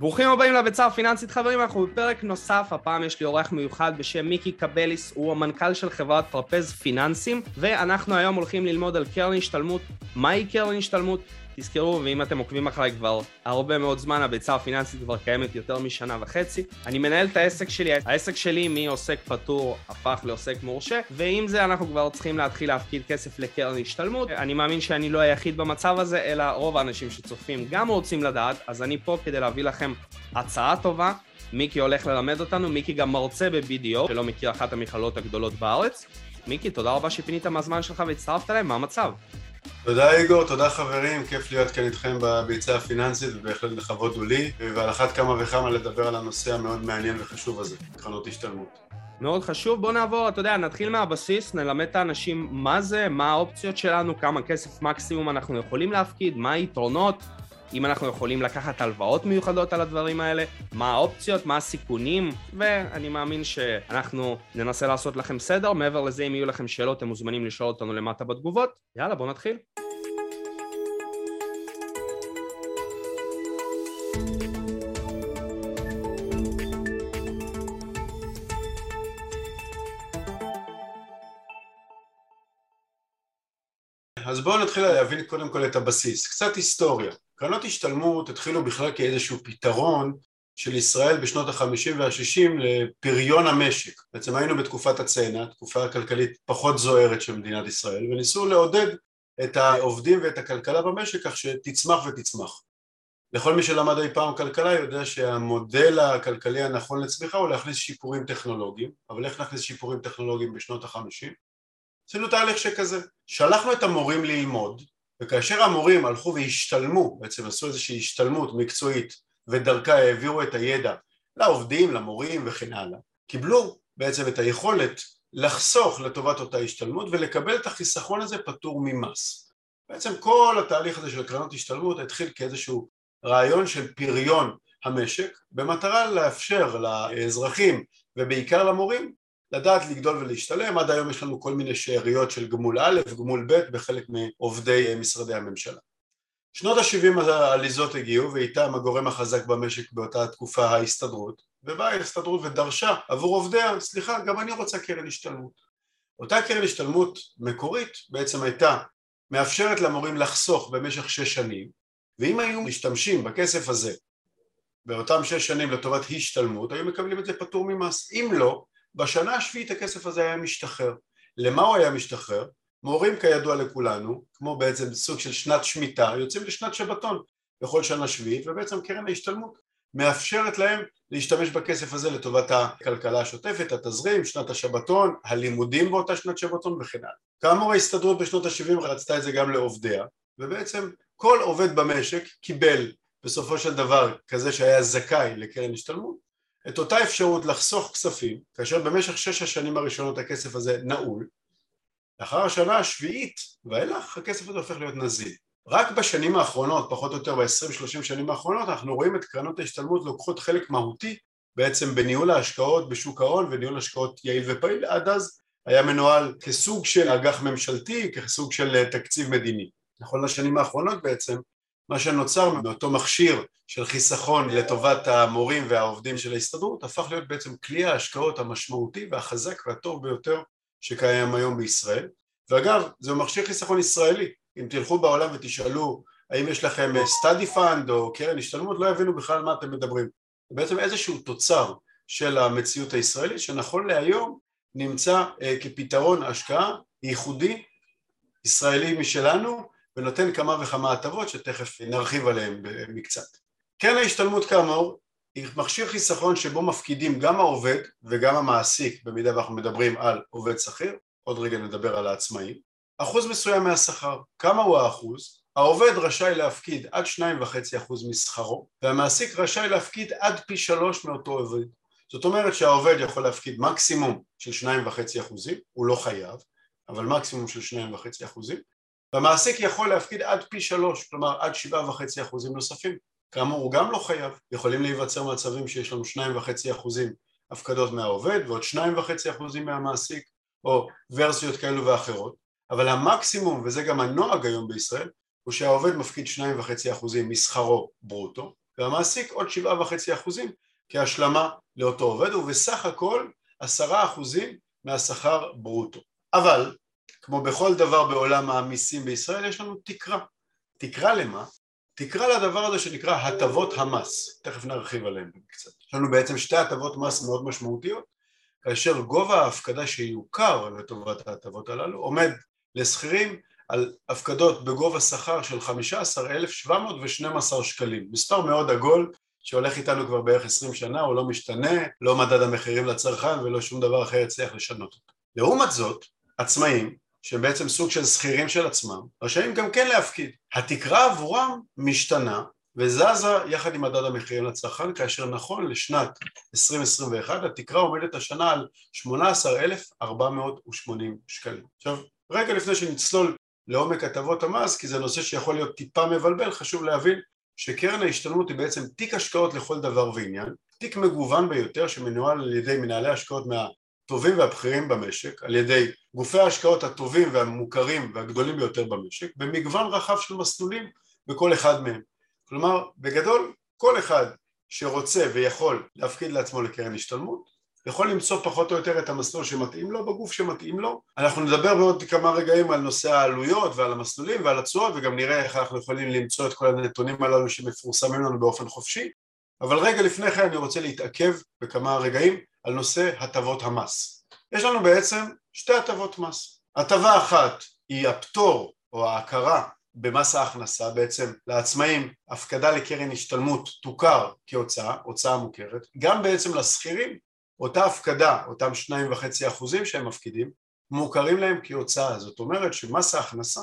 ברוכים הבאים לביצה הפיננסית חברים, אנחנו בפרק נוסף, הפעם יש לי אורח מיוחד בשם מיקי קבליס, הוא המנכ"ל של חברת טרפז פיננסים, ואנחנו היום הולכים ללמוד על קרן השתלמות, מהי קרן השתלמות, תזכרו, ואם אתם עוקבים אחריי כבר הרבה מאוד זמן, הביצה הפיננסית כבר קיימת יותר משנה וחצי. אני מנהל את העסק שלי, העסק שלי מעוסק פטור הפך לעוסק מורשה, ועם זה אנחנו כבר צריכים להתחיל להפקיד כסף לקרן השתלמות. אני מאמין שאני לא היחיד במצב הזה, אלא רוב האנשים שצופים גם רוצים לדעת, אז אני פה כדי להביא לכם הצעה טובה. מיקי הולך ללמד אותנו, מיקי גם מרצה ב-BDO, שלא מכיר אחת המכללות הגדולות בארץ. מיקי, תודה רבה שפינית מהזמן שלך והצטרפת אליהם, מה המצב? תודה איגור, תודה חברים, כיף להיות כאן איתכם בביצה הפיננסית ובהחלט לכבוד הוא לי ועל אחת כמה וכמה לדבר על הנושא המאוד מעניין וחשוב הזה, קרנות השתלמות. מאוד חשוב, בוא נעבור, אתה יודע, נתחיל מהבסיס, נלמד את האנשים מה זה, מה האופציות שלנו, כמה כסף מקסימום אנחנו יכולים להפקיד, מה היתרונות, אם אנחנו יכולים לקחת הלוואות מיוחדות על הדברים האלה, מה האופציות, מה הסיכונים, ואני מאמין שאנחנו ננסה לעשות לכם סדר. מעבר לזה, אם יהיו לכם שאלות, אתם מוזמנים לשאול אותנו למטה בתגובות. יאללה, בואו נתחיל. אז בואו נתחיל להבין קודם כל את הבסיס, קצת היסטוריה. קרנות השתלמות התחילו בכלל כאיזשהו פתרון של ישראל בשנות החמישים והשישים לפריון המשק. בעצם היינו בתקופת הצנע, תקופה כלכלית פחות זוהרת של מדינת ישראל, וניסו לעודד את העובדים ואת הכלכלה במשק כך שתצמח ותצמח. לכל מי שלמד אי פעם כלכלה יודע שהמודל הכלכלי הנכון לצמיחה הוא להכניס שיפורים טכנולוגיים, אבל איך נכניס שיפורים טכנולוגיים בשנות החמישים? עשינו תהליך שכזה, שלחנו את המורים ללמוד וכאשר המורים הלכו והשתלמו, בעצם עשו איזושהי השתלמות מקצועית ודרכה העבירו את הידע לעובדים, למורים וכן הלאה, קיבלו בעצם את היכולת לחסוך לטובת אותה השתלמות ולקבל את החיסכון הזה פטור ממס. בעצם כל התהליך הזה של קרנות השתלמות התחיל כאיזשהו רעיון של פריון המשק במטרה לאפשר לאזרחים ובעיקר למורים לדעת לגדול ולהשתלם, עד היום יש לנו כל מיני שאריות של גמול א', גמול ב' בחלק מעובדי אה, משרדי הממשלה. שנות ה-70 העליזות הגיעו ואיתם הגורם החזק במשק באותה תקופה ההסתדרות ובאה ההסתדרות ודרשה עבור עובדיה, סליחה גם אני רוצה קרן השתלמות. אותה קרן השתלמות מקורית בעצם הייתה מאפשרת למורים לחסוך במשך שש שנים ואם היו משתמשים בכסף הזה באותם שש שנים לטובת השתלמות היו מקבלים את זה פטור ממס, אם לא בשנה השביעית הכסף הזה היה משתחרר. למה הוא היה משתחרר? מורים כידוע לכולנו, כמו בעצם סוג של שנת שמיטה, יוצאים לשנת שבתון בכל שנה שביעית, ובעצם קרן ההשתלמות מאפשרת להם להשתמש בכסף הזה לטובת הכלכלה השוטפת, התזרים, שנת השבתון, הלימודים באותה שנת שבתון וכן הלאה. כאמור ההסתדרות בשנות ה-70 רצתה את זה גם לעובדיה, ובעצם כל עובד במשק קיבל בסופו של דבר כזה שהיה זכאי לקרן השתלמות את אותה אפשרות לחסוך כספים, כאשר במשך שש השנים הראשונות הכסף הזה נעול, לאחר השנה השביעית ואילך הכסף הזה הופך להיות נזיל. רק בשנים האחרונות, פחות או יותר ב-20-30 שנים האחרונות, אנחנו רואים את קרנות ההשתלמות לוקחות חלק מהותי בעצם בניהול ההשקעות בשוק ההון וניהול השקעות יעיל ופעיל, עד אז היה מנוהל כסוג של אג"ח ממשלתי, כסוג של תקציב מדיני. נכון לשנים האחרונות בעצם מה שנוצר מאותו מכשיר של חיסכון לטובת המורים והעובדים של ההסתדרות הפך להיות בעצם כלי ההשקעות המשמעותי והחזק והטוב ביותר שקיים היום בישראל. ואגב זהו מכשיר חיסכון ישראלי. אם תלכו בעולם ותשאלו האם יש לכם study fund או קרן השתלמות לא יבינו בכלל מה אתם מדברים. זה בעצם איזשהו תוצר של המציאות הישראלית שנכון להיום נמצא אה, כפתרון השקעה ייחודי ישראלי משלנו ונותן כמה וכמה הטבות שתכף נרחיב עליהן מקצת. קרן ההשתלמות כאמור היא מכשיר חיסכון שבו מפקידים גם העובד וגם המעסיק במידה ואנחנו מדברים על עובד שכיר, עוד רגע נדבר על העצמאים, אחוז מסוים מהשכר. כמה הוא האחוז? העובד רשאי להפקיד עד שניים וחצי אחוז משכרו והמעסיק רשאי להפקיד עד פי שלוש מאותו עובד. זאת אומרת שהעובד יכול להפקיד מקסימום של שניים וחצי אחוזים, הוא לא חייב, אבל מקסימום של שניים וחצי אחוזים והמעסיק יכול להפקיד עד פי שלוש, כלומר עד שבעה וחצי אחוזים נוספים. כאמור הוא גם לא חייב, יכולים להיווצר מצבים שיש לנו שניים וחצי אחוזים הפקדות מהעובד ועוד שניים וחצי אחוזים מהמעסיק או ורסיות כאלו ואחרות, אבל המקסימום, וזה גם הנוהג היום בישראל, הוא שהעובד מפקיד שניים וחצי אחוזים משכרו ברוטו, והמעסיק עוד שבעה וחצי אחוזים כהשלמה לאותו עובד, ובסך הכל עשרה אחוזים מהשכר ברוטו. אבל, כמו בכל דבר בעולם המיסים בישראל, יש לנו תקרה. תקרה למה? תקרה לדבר הזה שנקרא הטבות המס, תכף נרחיב עליהן קצת. יש לנו בעצם שתי הטבות מס מאוד משמעותיות, כאשר גובה ההפקדה שיוכר לטובת ההטבות הללו עומד לשכירים על הפקדות בגובה שכר של 15,712 שקלים, מספר מאוד עגול שהולך איתנו כבר בערך 20 שנה, הוא לא משתנה, לא מדד המחירים לצרכן ולא שום דבר אחר יצליח לשנות אותו. לעומת זאת, עצמאים, שהם בעצם סוג של שכירים של עצמם, רשאים גם כן להפקיד. התקרה עבורם משתנה וזזה יחד עם מדד המחירים לצרכן, כאשר נכון לשנת 2021 התקרה עומדת השנה על 18,480 שקלים. עכשיו, רגע לפני שנצלול לעומק הטבות המס, כי זה נושא שיכול להיות טיפה מבלבל, חשוב להבין שקרן ההשתלמות היא בעצם תיק השקעות לכל דבר ועניין, תיק מגוון ביותר שמנוהל על ידי מנהלי השקעות מהטובים והבכירים במשק, על ידי גופי ההשקעות הטובים והמוכרים והגדולים ביותר במשק, במגוון רחב של מסלולים בכל אחד מהם. כלומר, בגדול, כל אחד שרוצה ויכול להפקיד לעצמו לקרן השתלמות, יכול למצוא פחות או יותר את המסלול שמתאים לו בגוף שמתאים לו. אנחנו נדבר בעוד כמה רגעים על נושא העלויות ועל המסלולים ועל התשואות וגם נראה איך אנחנו יכולים למצוא את כל הנתונים הללו שמפורסמים לנו באופן חופשי. אבל רגע לפני כן אני רוצה להתעכב בכמה רגעים על נושא הטבות המס. יש לנו בעצם שתי הטבות מס. הטבה אחת היא הפטור או ההכרה במס ההכנסה בעצם לעצמאים הפקדה לקרן השתלמות תוכר כהוצאה, הוצאה מוכרת, גם בעצם לשכירים אותה הפקדה, אותם שניים וחצי אחוזים שהם מפקידים, מוכרים להם כהוצאה, זאת אומרת שמס ההכנסה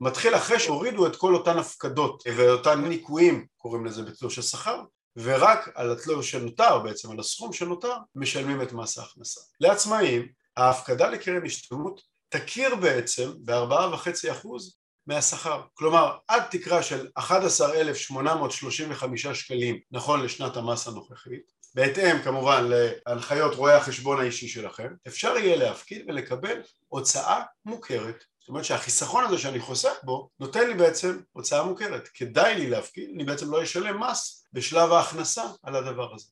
מתחיל אחרי שהורידו את כל אותן הפקדות ואותן ניקויים, קוראים לזה בתלוש השכר, ורק על התלוש שנותר בעצם, על הסכום שנותר, משלמים את מס ההכנסה. לעצמאים, ההפקדה לקרן השתלמות תכיר בעצם בארבעה וחצי אחוז מהשכר. כלומר, עד תקרה של 11,835 שקלים נכון לשנת המס הנוכחית, בהתאם כמובן להנחיות רואי החשבון האישי שלכם, אפשר יהיה להפקיד ולקבל הוצאה מוכרת. זאת אומרת שהחיסכון הזה שאני חוסך בו נותן לי בעצם הוצאה מוכרת. כדאי לי להפקיד, אני בעצם לא אשלם מס בשלב ההכנסה על הדבר הזה.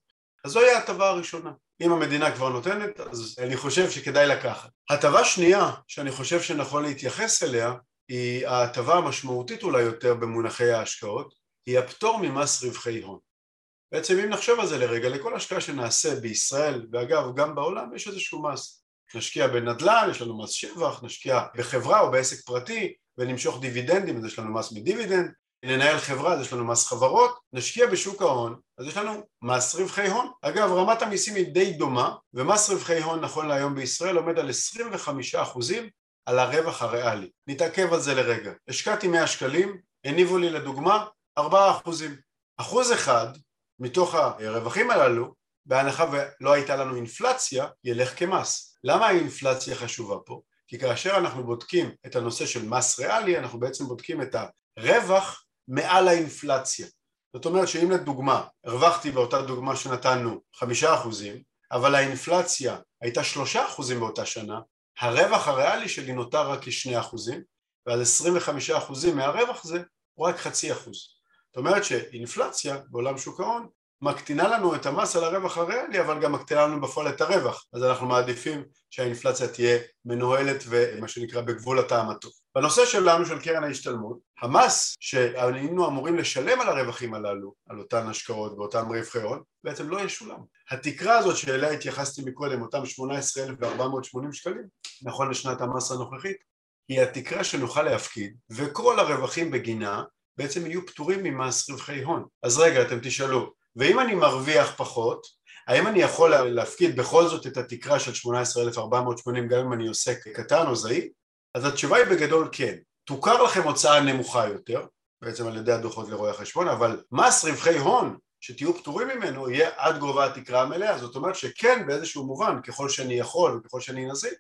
אז זוהי ההטבה הראשונה. אם המדינה כבר נותנת, אז אני חושב שכדאי לקחת. הטבה שנייה שאני חושב שנכון להתייחס אליה היא ההטבה המשמעותית אולי יותר במונחי ההשקעות, היא הפטור ממס רווחי הון. בעצם אם נחשוב על זה לרגע, לכל השקעה שנעשה בישראל, ואגב גם בעולם, יש איזשהו מס. נשקיע בנדל"ן, יש לנו מס שבח, נשקיע בחברה או בעסק פרטי ונמשוך דיבידנדים, אז יש לנו מס מדיבידנד, ננהל חברה, אז יש לנו מס חברות, נשקיע בשוק ההון, אז יש לנו מס רווחי הון. אגב, רמת המיסים היא די דומה, ומס רווחי הון נכון להיום בישראל עומד על 25% על הרווח הריאלי. נתעכב על זה לרגע. השקעתי 100 שקלים, הניבו לי לדוגמה 4%. אחוז אחד מתוך הרווחים הללו, בהנחה ולא הייתה לנו אינפלציה, ילך כמס. למה האינפלציה חשובה פה? כי כאשר אנחנו בודקים את הנושא של מס ריאלי, אנחנו בעצם בודקים את הרווח מעל האינפלציה. זאת אומרת שאם לדוגמה הרווחתי באותה דוגמה שנתנו חמישה אחוזים, אבל האינפלציה הייתה שלושה אחוזים באותה שנה, הרווח הריאלי שלי נותר רק כשני אחוזים, עשרים וחמישה אחוזים מהרווח זה הוא רק חצי אחוז. זאת אומרת שאינפלציה בעולם שוק ההון מקטינה לנו את המס על הרווח הריאלי אבל גם מקטינה לנו בפועל את הרווח אז אנחנו מעדיפים שהאינפלציה תהיה מנוהלת ומה שנקרא בגבול הטעם הטוב. בנושא שלנו של קרן ההשתלמות המס שהיינו אמורים לשלם על הרווחים הללו על אותן השקעות ואותן רווחי הון בעצם לא ישולם. התקרה הזאת שאליה התייחסתי מקודם אותם 18,480 שקלים נכון לשנת המס הנוכחית היא התקרה שנוכל להפקיד וכל הרווחים בגינה בעצם יהיו פטורים ממס רווחי הון. אז רגע, אתם תשאלו, ואם אני מרוויח פחות, האם אני יכול להפקיד בכל זאת את התקרה של 18,480 גם אם אני עוסק קטן או זעי? אז התשובה היא בגדול כן. תוכר לכם הוצאה נמוכה יותר, בעצם על ידי הדוחות לרואי החשבון, אבל מס רווחי הון שתהיו פטורים ממנו יהיה עד גובה התקרה המלאה, זאת אומרת שכן באיזשהו מובן, ככל שאני יכול וככל שאני נזיל,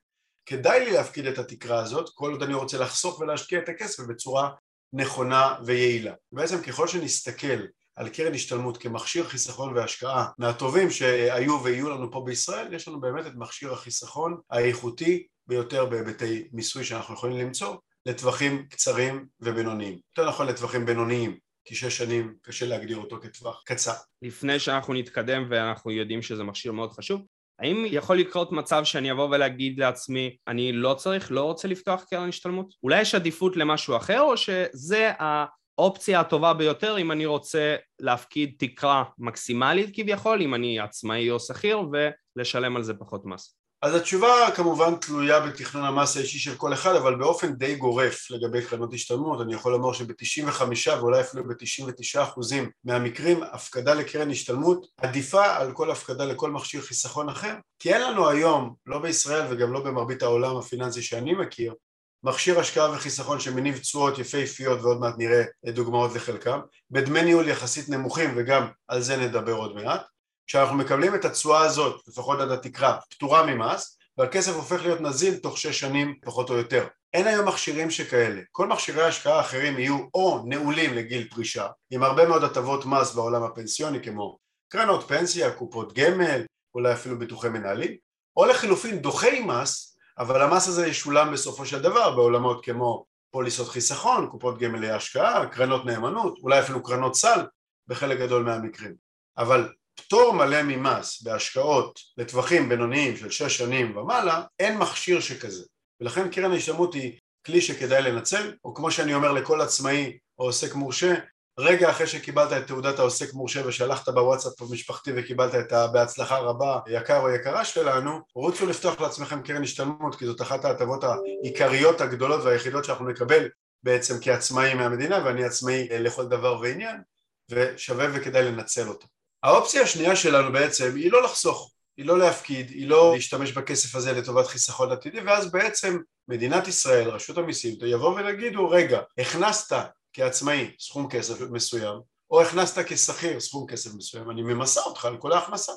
כדאי לי להפקיד את התקרה הזאת, כל עוד אני רוצה לחסוך ולהשקיע את הכסף בצורה נכונה ויעילה. בעצם ככל שנסתכל על קרן השתלמות כמכשיר חיסכון והשקעה מהטובים שהיו ויהיו לנו פה בישראל, יש לנו באמת את מכשיר החיסכון האיכותי ביותר בהיבטי מיסוי שאנחנו יכולים למצוא לטווחים קצרים ובינוניים. יותר נכון לטווחים בינוניים, כי שש שנים קשה להגדיר אותו כטווח קצר. לפני שאנחנו נתקדם ואנחנו יודעים שזה מכשיר מאוד חשוב, האם יכול לקרות מצב שאני אבוא ולהגיד לעצמי, אני לא צריך, לא רוצה לפתוח קרן השתלמות? אולי יש עדיפות למשהו אחר, או שזה האופציה הטובה ביותר אם אני רוצה להפקיד תקרה מקסימלית כביכול, אם אני עצמאי או שכיר, ולשלם על זה פחות מס? אז התשובה כמובן תלויה בתכנון המס האישי של כל אחד, אבל באופן די גורף לגבי קרנות השתלמות, אני יכול לומר שב-95 ואולי אפילו ב-99 אחוזים מהמקרים, הפקדה לקרן השתלמות עדיפה על כל הפקדה לכל מכשיר חיסכון אחר, כי אין לנו היום, לא בישראל וגם לא במרבית העולם הפיננסי שאני מכיר, מכשיר השקעה וחיסכון שמניב תשואות יפהפיות ועוד מעט נראה דוגמאות לחלקם, בדמי ניהול יחסית נמוכים וגם על זה נדבר עוד מעט, כשאנחנו מקבלים את התשואה הזאת, לפחות עד התקרה, פטורה ממס, והכסף הופך להיות נזיל תוך שש שנים פחות או יותר. אין היום מכשירים שכאלה. כל מכשירי ההשקעה האחרים יהיו או נעולים לגיל פרישה, עם הרבה מאוד הטבות מס בעולם הפנסיוני כמו קרנות פנסיה, קופות גמל, אולי אפילו ביטוחי מנהלים, או לחילופין דוחי מס, אבל המס הזה ישולם בסופו של דבר בעולמות כמו פוליסות חיסכון, קופות גמל להשקעה, קרנות נאמנות, אולי אפילו קרנות סל בחלק גדול מהמקרים. אבל פטור מלא ממס בהשקעות לטווחים בינוניים של שש שנים ומעלה, אין מכשיר שכזה. ולכן קרן ההשתלמות היא כלי שכדאי לנצל, או כמו שאני אומר לכל עצמאי או עוסק מורשה, רגע אחרי שקיבלת את תעודת העוסק מורשה ושלחת בוואטסאפ המשפחתי וקיבלת את בהצלחה רבה יקר או יקרה שלנו, רוצו לפתוח לעצמכם קרן השתלמות כי זאת אחת ההטבות העיקריות הגדולות והיחידות שאנחנו נקבל בעצם כעצמאי מהמדינה ואני עצמאי לכל דבר ועניין ושווה וכדאי לנצל אותו. האופציה השנייה שלנו בעצם היא לא לחסוך, היא לא להפקיד, היא לא להשתמש בכסף הזה לטובת חיסכון עתידי ואז בעצם מדינת ישראל, רשות המיסים, יבואו ויגידו רגע, הכנסת כעצמאי סכום כסף מסוים או הכנסת כשכיר סכום כסף מסוים, אני ממסה אותך על כל ההכנסה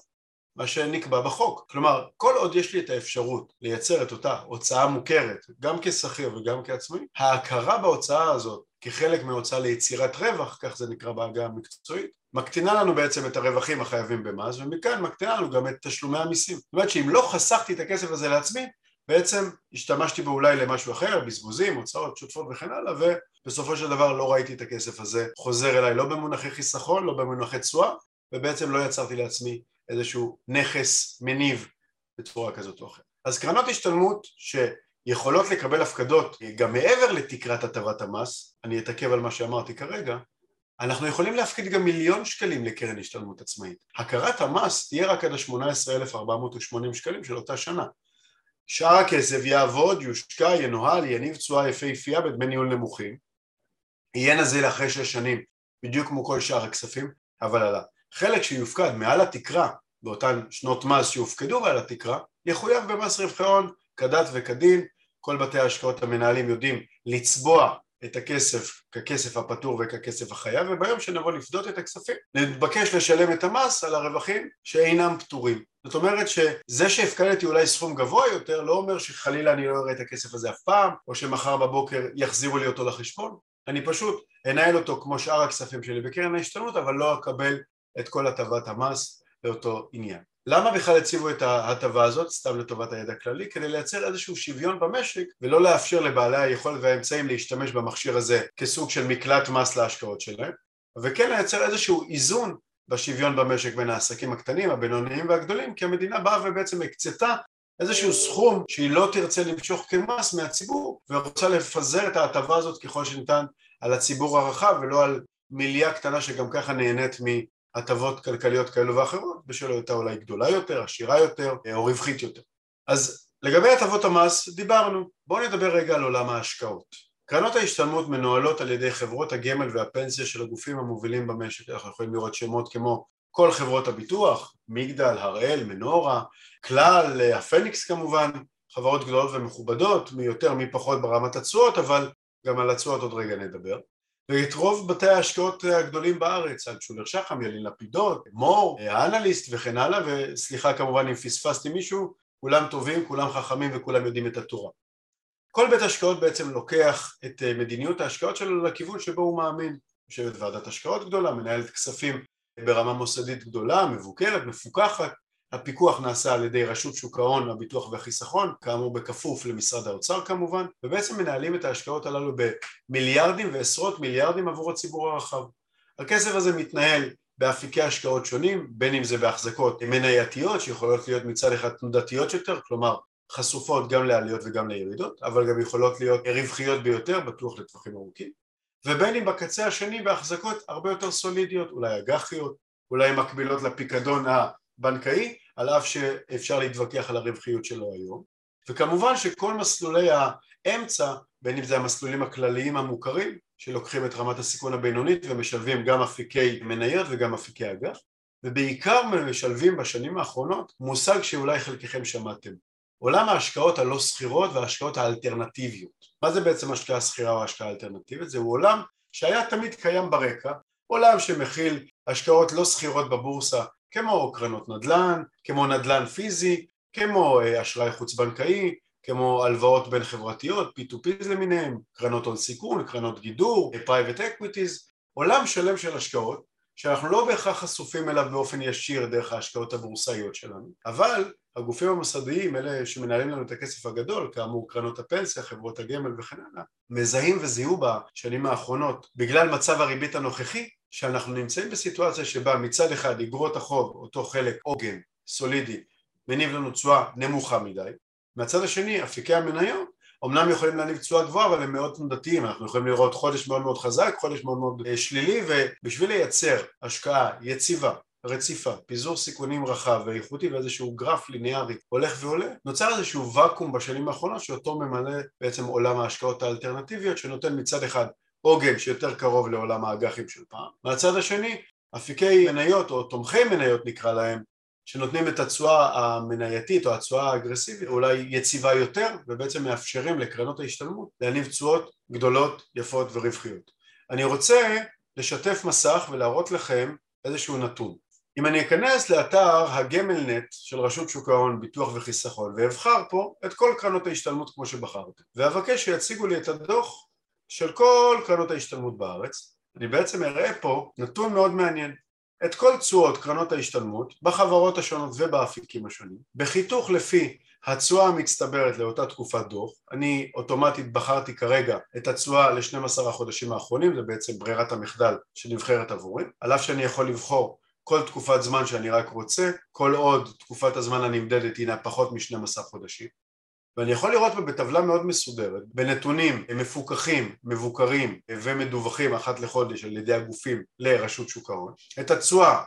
מה שנקבע בחוק. כלומר, כל עוד יש לי את האפשרות לייצר את אותה הוצאה מוכרת, גם כשכיר וגם כעצמאי, ההכרה בהוצאה הזאת כחלק מהוצאה ליצירת רווח, כך זה נקרא בעגה המקצועית, מקטינה לנו בעצם את הרווחים החייבים במס, ומכאן מקטינה לנו גם את תשלומי המיסים. זאת אומרת שאם לא חסכתי את הכסף הזה לעצמי, בעצם השתמשתי בו אולי למשהו אחר, בזבוזים, הוצאות שוטפות וכן הלאה, ובסופו של דבר לא ראיתי את הכסף הזה חוזר אליי, לא במונחי חיסכון, לא במונחי תשואה, ובעצם לא יצרתי לעצמי איזשהו נכס מניב בצורה כזאת או אחרת. אז קרנות השתלמות שיכולות לקבל הפקדות גם מעבר לתקרת הטבת המס, אני אתעכב על מה שאמרתי כרגע, אנחנו יכולים להפקיד גם מיליון שקלים לקרן השתלמות עצמאית. הכרת המס תהיה רק עד ה-18,480 שקלים של אותה שנה. שאר הכסף יעבוד, יושקע, ינוהל, יניב תשואה יפהפייה בדמי ניהול נמוכים, יהיה נזיל אחרי שש שנים, בדיוק כמו כל שאר הכספים, אבל על החלק שיופקד מעל התקרה באותן שנות מס שהופקדו מעל התקרה, יחויב במס רווחי הון כדת וכדין, כל בתי ההשקעות המנהלים יודעים לצבוע את הכסף ככסף הפטור וככסף החייב וביום שנבוא לפדות את הכספים נתבקש לשלם את המס על הרווחים שאינם פטורים. זאת אומרת שזה שהפקדתי אולי סכום גבוה יותר לא אומר שחלילה אני לא אראה את הכסף הזה אף פעם או שמחר בבוקר יחזירו לי אותו לחשבון אני פשוט אנהל אותו כמו שאר הכספים שלי בקרן ההשתלמות אבל לא אקבל את כל הטבת המס לאותו עניין למה בכלל הציבו את ההטבה הזאת, סתם לטובת הידע הכללי? כדי לייצר איזשהו שוויון במשק ולא לאפשר לבעלי היכולת והאמצעים להשתמש במכשיר הזה כסוג של מקלט מס להשקעות שלהם וכן לייצר איזשהו איזון בשוויון במשק בין העסקים הקטנים, הבינוניים והגדולים כי המדינה באה ובעצם הקצתה איזשהו סכום שהיא לא תרצה למשוך כמס מהציבור ורוצה לפזר את ההטבה הזאת ככל שניתן על הציבור הרחב ולא על מיליה קטנה שגם ככה נהנית הטבות כלכליות כאלו ואחרות בשל היותה אולי גדולה יותר, עשירה יותר אה, או רווחית יותר. אז לגבי הטבות המס דיברנו, בואו נדבר רגע על עולם ההשקעות. קרנות ההשתלמות מנוהלות על ידי חברות הגמל והפנסיה של הגופים המובילים במשק, אנחנו יכולים לראות שמות כמו כל חברות הביטוח, מגדל, הראל, מנורה, כלל, אה, הפניקס כמובן, חברות גדולות ומכובדות, מי יותר מי פחות ברמת התשואות, אבל גם על התשואות עוד רגע נדבר. ואת רוב בתי ההשקעות הגדולים בארץ, אלטשולר שחם, ילין לפידות, מור, האנליסט וכן הלאה, וסליחה כמובן אם פספסתי מישהו, כולם טובים, כולם חכמים וכולם יודעים את התורה. כל בית השקעות בעצם לוקח את מדיניות ההשקעות שלו לכיוון שבו הוא מאמין. יושבת ועדת השקעות גדולה, מנהלת כספים ברמה מוסדית גדולה, מבוקרת, מפוקחת, הפיקוח נעשה על ידי רשות שוק ההון, הביטוח והחיסכון, כאמור בכפוף למשרד האוצר כמובן, ובעצם מנהלים את ההשקעות הללו במיליארדים ועשרות מיליארדים עבור הציבור הרחב. הכסף הזה מתנהל באפיקי השקעות שונים, בין אם זה בהחזקות מנייתיות שיכולות להיות מצד אחד תנודתיות יותר, כלומר חשופות גם לעליות וגם לירידות, אבל גם יכולות להיות רווחיות ביותר, בטוח לטווחים ארוכים, ובין אם בקצה השני בהחזקות הרבה יותר סולידיות, אולי אג"חיות, אולי מקבילות לפיקדון הבנקאי, על אף שאפשר להתווכח על הרווחיות שלו היום, וכמובן שכל מסלולי האמצע, בין אם זה המסלולים הכלליים המוכרים, שלוקחים את רמת הסיכון הבינונית ומשלבים גם אפיקי מניות וגם אפיקי אג"ח, ובעיקר משלבים בשנים האחרונות מושג שאולי חלקכם שמעתם, עולם ההשקעות הלא סחירות וההשקעות האלטרנטיביות. מה זה בעצם השקעה סחירה או השקעה אלטרנטיבית? זהו עולם שהיה תמיד קיים ברקע, עולם שמכיל השקעות לא סחירות בבורסה כמו קרנות נדל"ן, כמו נדל"ן פיזי, כמו אה, אשראי חוץ בנקאי, כמו הלוואות בין חברתיות, P2P למיניהם, קרנות הון סיכון, קרנות גידור, private equities, עולם שלם של השקעות שאנחנו לא בהכרח חשופים אליו באופן ישיר דרך ההשקעות הבורסאיות שלנו, אבל הגופים המוסדיים, אלה שמנהלים לנו את הכסף הגדול, כאמור קרנות הפנסיה, חברות הגמל וכן הלאה, מזהים וזיהו בשנים האחרונות בגלל מצב הריבית הנוכחי, שאנחנו נמצאים בסיטואציה שבה מצד אחד אגרות החוב, אותו חלק עוגן, סולידי, מניב לנו תשואה נמוכה מדי, מהצד השני אפיקי המניות אמנם יכולים להניב תשואה גבוהה אבל הם מאוד תנודתיים, אנחנו יכולים לראות חודש מאוד מאוד חזק, חודש מאוד מאוד אה, שלילי ובשביל לייצר השקעה יציבה רציפה, פיזור סיכונים רחב ואיכותי ואיזשהו גרף ליניארי הולך ועולה, נוצר איזשהו ואקום בשנים האחרונות שאותו ממלא בעצם עולם ההשקעות האלטרנטיביות שנותן מצד אחד עוגן שיותר קרוב לעולם האג"חים של פעם, מהצד השני אפיקי מניות או תומכי מניות נקרא להם שנותנים את התשואה המנייתית או התשואה האגרסיבית אולי יציבה יותר ובעצם מאפשרים לקרנות ההשתלמות להניב תשואות גדולות, יפות ורווחיות. אני רוצה לשתף מסך ולהראות לכם איזשהו נתון. אם אני אכנס לאתר הגמלנט של רשות שוק ההון, ביטוח וחיסכון ואבחר פה את כל קרנות ההשתלמות כמו שבחרתם ואבקש שיציגו לי את הדוח של כל קרנות ההשתלמות בארץ אני בעצם אראה פה נתון מאוד מעניין את כל תשואות קרנות ההשתלמות בחברות השונות ובאפיקים השונים בחיתוך לפי התשואה המצטברת לאותה תקופת דוח. אני אוטומטית בחרתי כרגע את התשואה ל-12 החודשים האחרונים זה בעצם ברירת המחדל שנבחרת עבורי. על אף שאני יכול לבחור כל תקופת זמן שאני רק רוצה כל עוד תקופת הזמן הנמדדת הינה פחות מ-12 חודשים ואני יכול לראות פה בטבלה מאוד מסודרת בנתונים מפוקחים, מבוקרים ומדווחים אחת לחודש על ידי הגופים לרשות שוק ההון את התשואה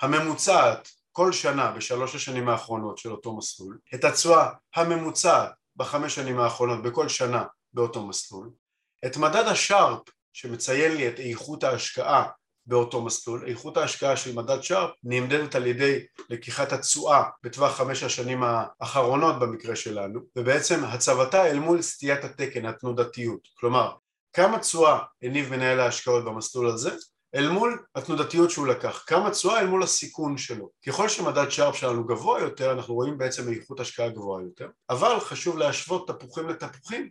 הממוצעת כל שנה בשלוש השנים האחרונות של אותו מסלול את התשואה הממוצעת בחמש שנים האחרונות בכל שנה באותו מסלול את מדד השארפ שמציין לי את איכות ההשקעה באותו מסלול. איכות ההשקעה של מדד שרפ נמדדת על ידי לקיחת התשואה בטווח חמש השנים האחרונות במקרה שלנו ובעצם הצבתה אל מול סטיית התקן, התנודתיות. כלומר, כמה תשואה הניב מנהל ההשקעות במסלול הזה אל מול התנודתיות שהוא לקח, כמה תשואה אל מול הסיכון שלו. ככל שמדד שרפ שלנו גבוה יותר, אנחנו רואים בעצם איכות השקעה גבוהה יותר, אבל חשוב להשוות תפוחים לתפוחים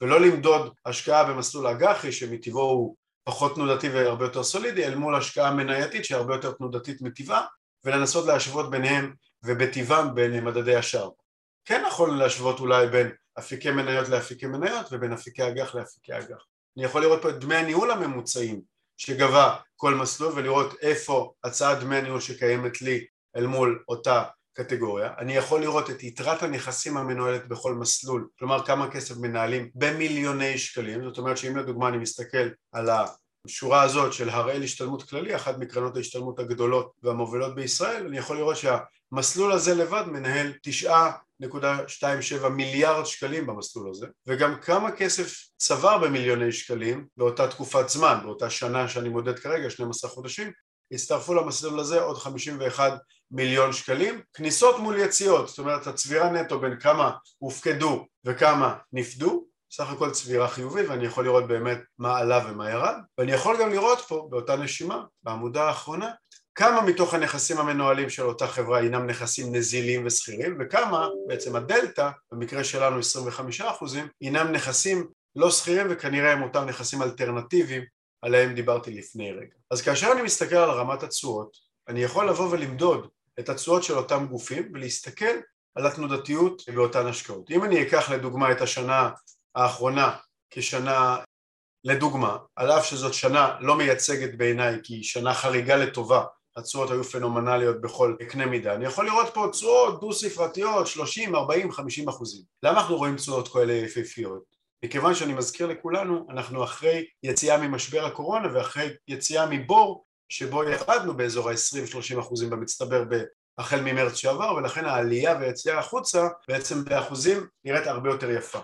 ולא למדוד השקעה במסלול אג"חי שמטבעו הוא פחות תנודתי והרבה יותר סולידי אל מול השקעה מנייתית שהיא הרבה יותר תנודתית מטבעה ולנסות להשוות ביניהם ובטבעם בין מדדי השאר. כן נכון להשוות אולי בין אפיקי מניות לאפיקי מניות ובין אפיקי אג"ח לאפיקי אג"ח. אני יכול לראות פה את דמי הניהול הממוצעים שגבה כל מסלול ולראות איפה הצעת דמי הניהול שקיימת לי אל מול אותה קטגוריה, אני יכול לראות את יתרת הנכסים המנוהלת בכל מסלול, כלומר כמה כסף מנהלים במיליוני שקלים, זאת אומרת שאם לדוגמה אני מסתכל על השורה הזאת של הראל השתלמות כללי, אחת מקרנות ההשתלמות הגדולות והמובילות בישראל, אני יכול לראות שהמסלול הזה לבד מנהל 9.27 מיליארד שקלים במסלול הזה, וגם כמה כסף צבר במיליוני שקלים באותה תקופת זמן, באותה שנה שאני מודד כרגע, 12 חודשים, הצטרפו למסלול הזה עוד 51 מיליון שקלים, כניסות מול יציאות, זאת אומרת הצבירה נטו בין כמה הופקדו וכמה נפדו, סך הכל צבירה חיובית ואני יכול לראות באמת מה עלה ומה ירד ואני יכול גם לראות פה באותה נשימה בעמודה האחרונה כמה מתוך הנכסים המנוהלים של אותה חברה הינם נכסים נזילים ושכירים וכמה בעצם הדלתא, במקרה שלנו 25 אחוזים, הינם נכסים לא שכירים וכנראה הם אותם נכסים אלטרנטיביים עליהם דיברתי לפני רגע. אז כאשר אני מסתכל על רמת התשואות, אני יכול לבוא ולמדוד את התשואות של אותם גופים ולהסתכל על התנודתיות באותן השקעות. אם אני אקח לדוגמה את השנה האחרונה כשנה לדוגמה, על אף שזאת שנה לא מייצגת בעיניי כי היא שנה חריגה לטובה התשואות היו פנומנליות בכל קנה מידה. אני יכול לראות פה תשואות דו ספרתיות 30, 40, 50 אחוזים. למה אנחנו רואים תשואות כאלה יפהפיות? מכיוון שאני מזכיר לכולנו, אנחנו אחרי יציאה ממשבר הקורונה ואחרי יציאה מבור שבו ירדנו באזור ה-20-30 אחוזים במצטבר החל ממרץ שעבר ולכן העלייה והיציאה החוצה בעצם באחוזים נראית הרבה יותר יפה.